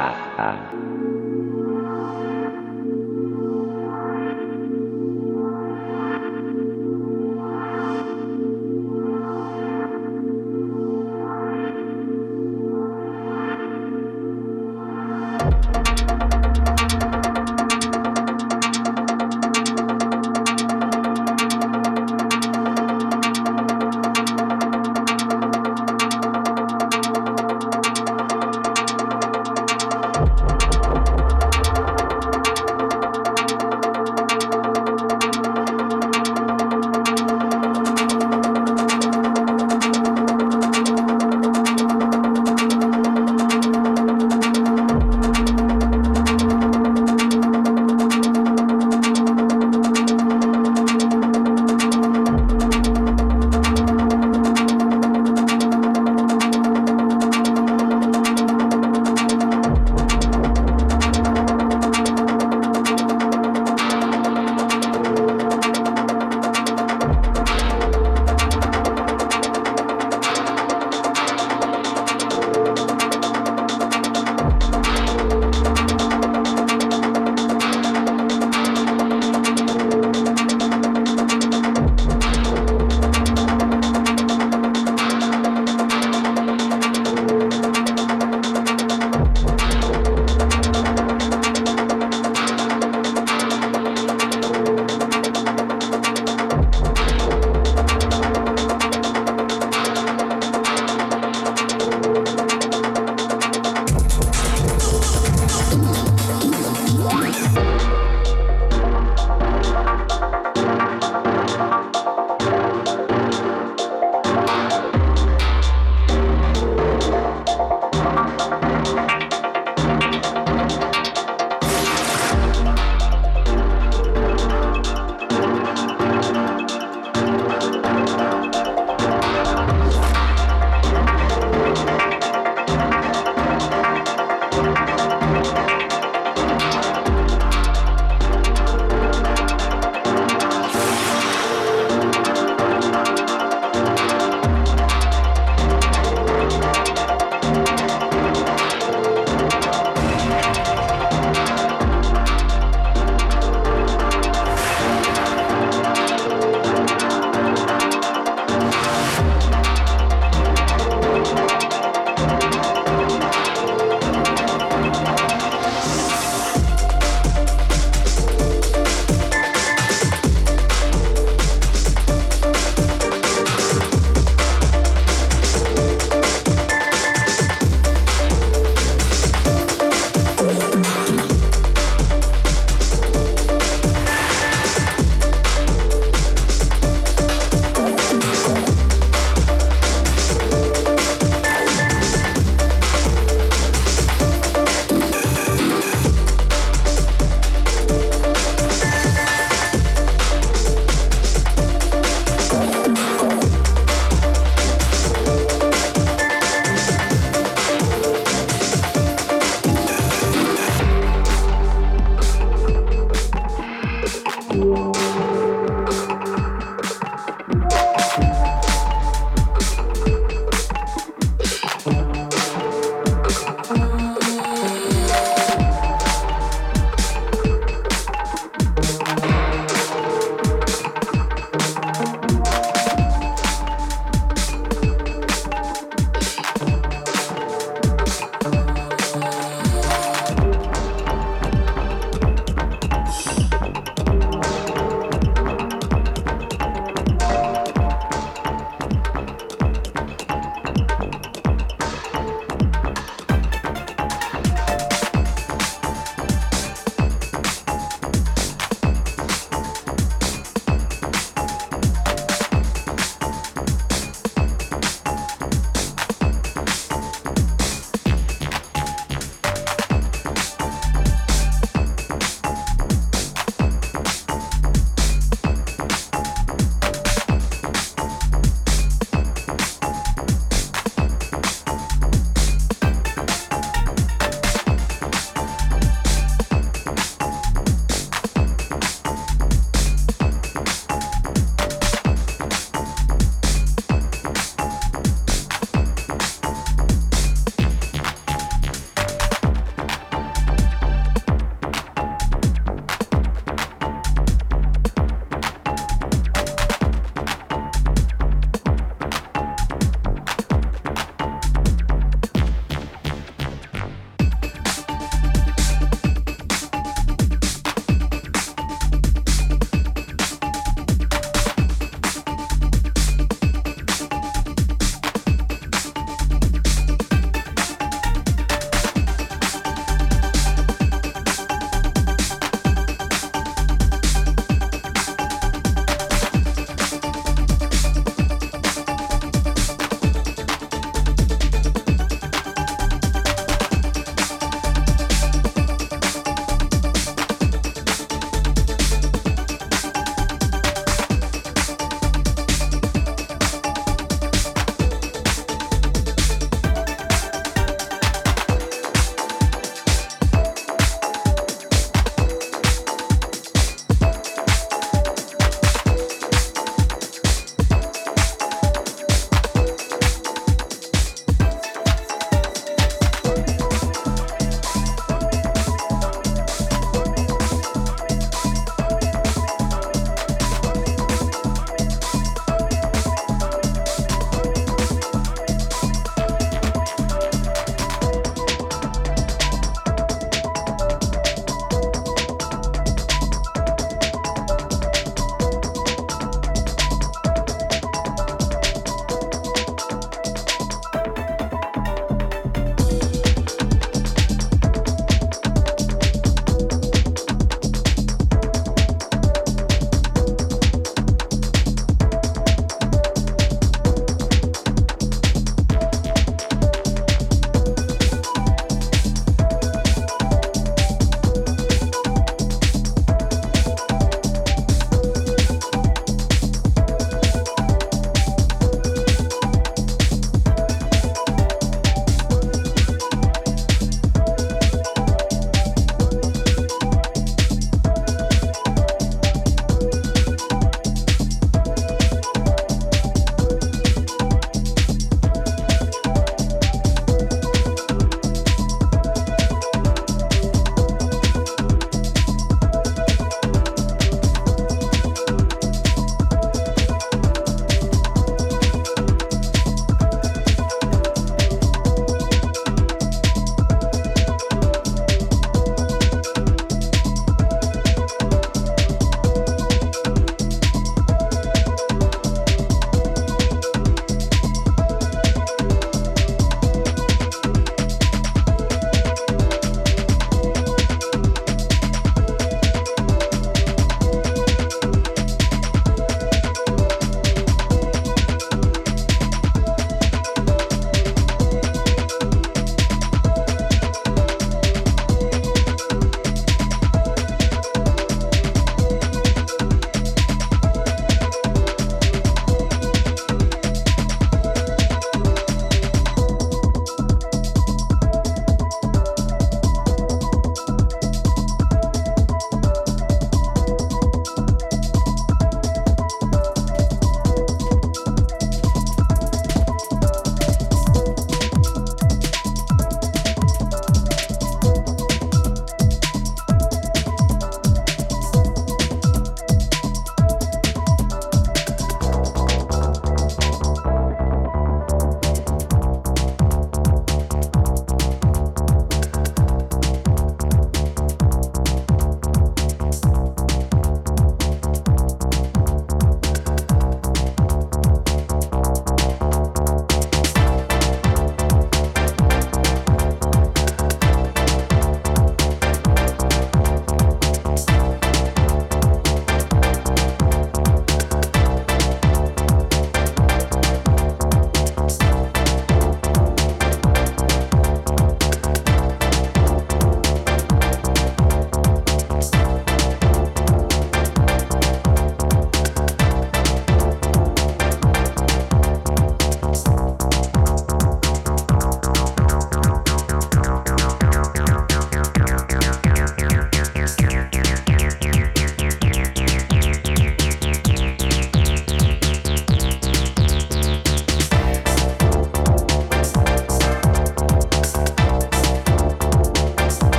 ha, ha.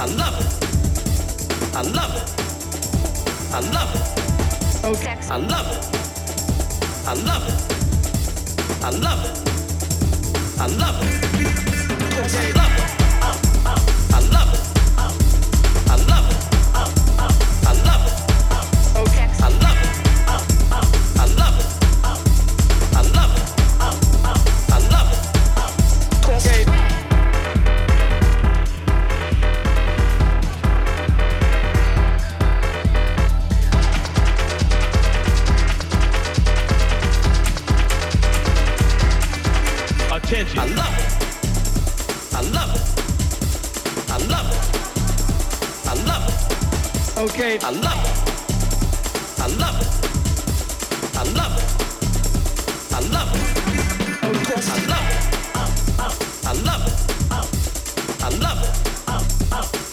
I love it. I love it. I love it. Okay. I love it. I love it. I love it. I love it. I love it. I love it. I love it. I love it. I love it. I love it. I love it. I love it.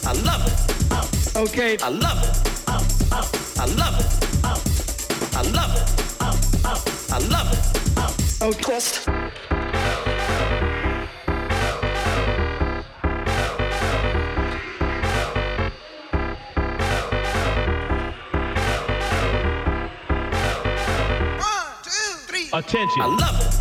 I love it. Okay. I love it. Attention. I love it.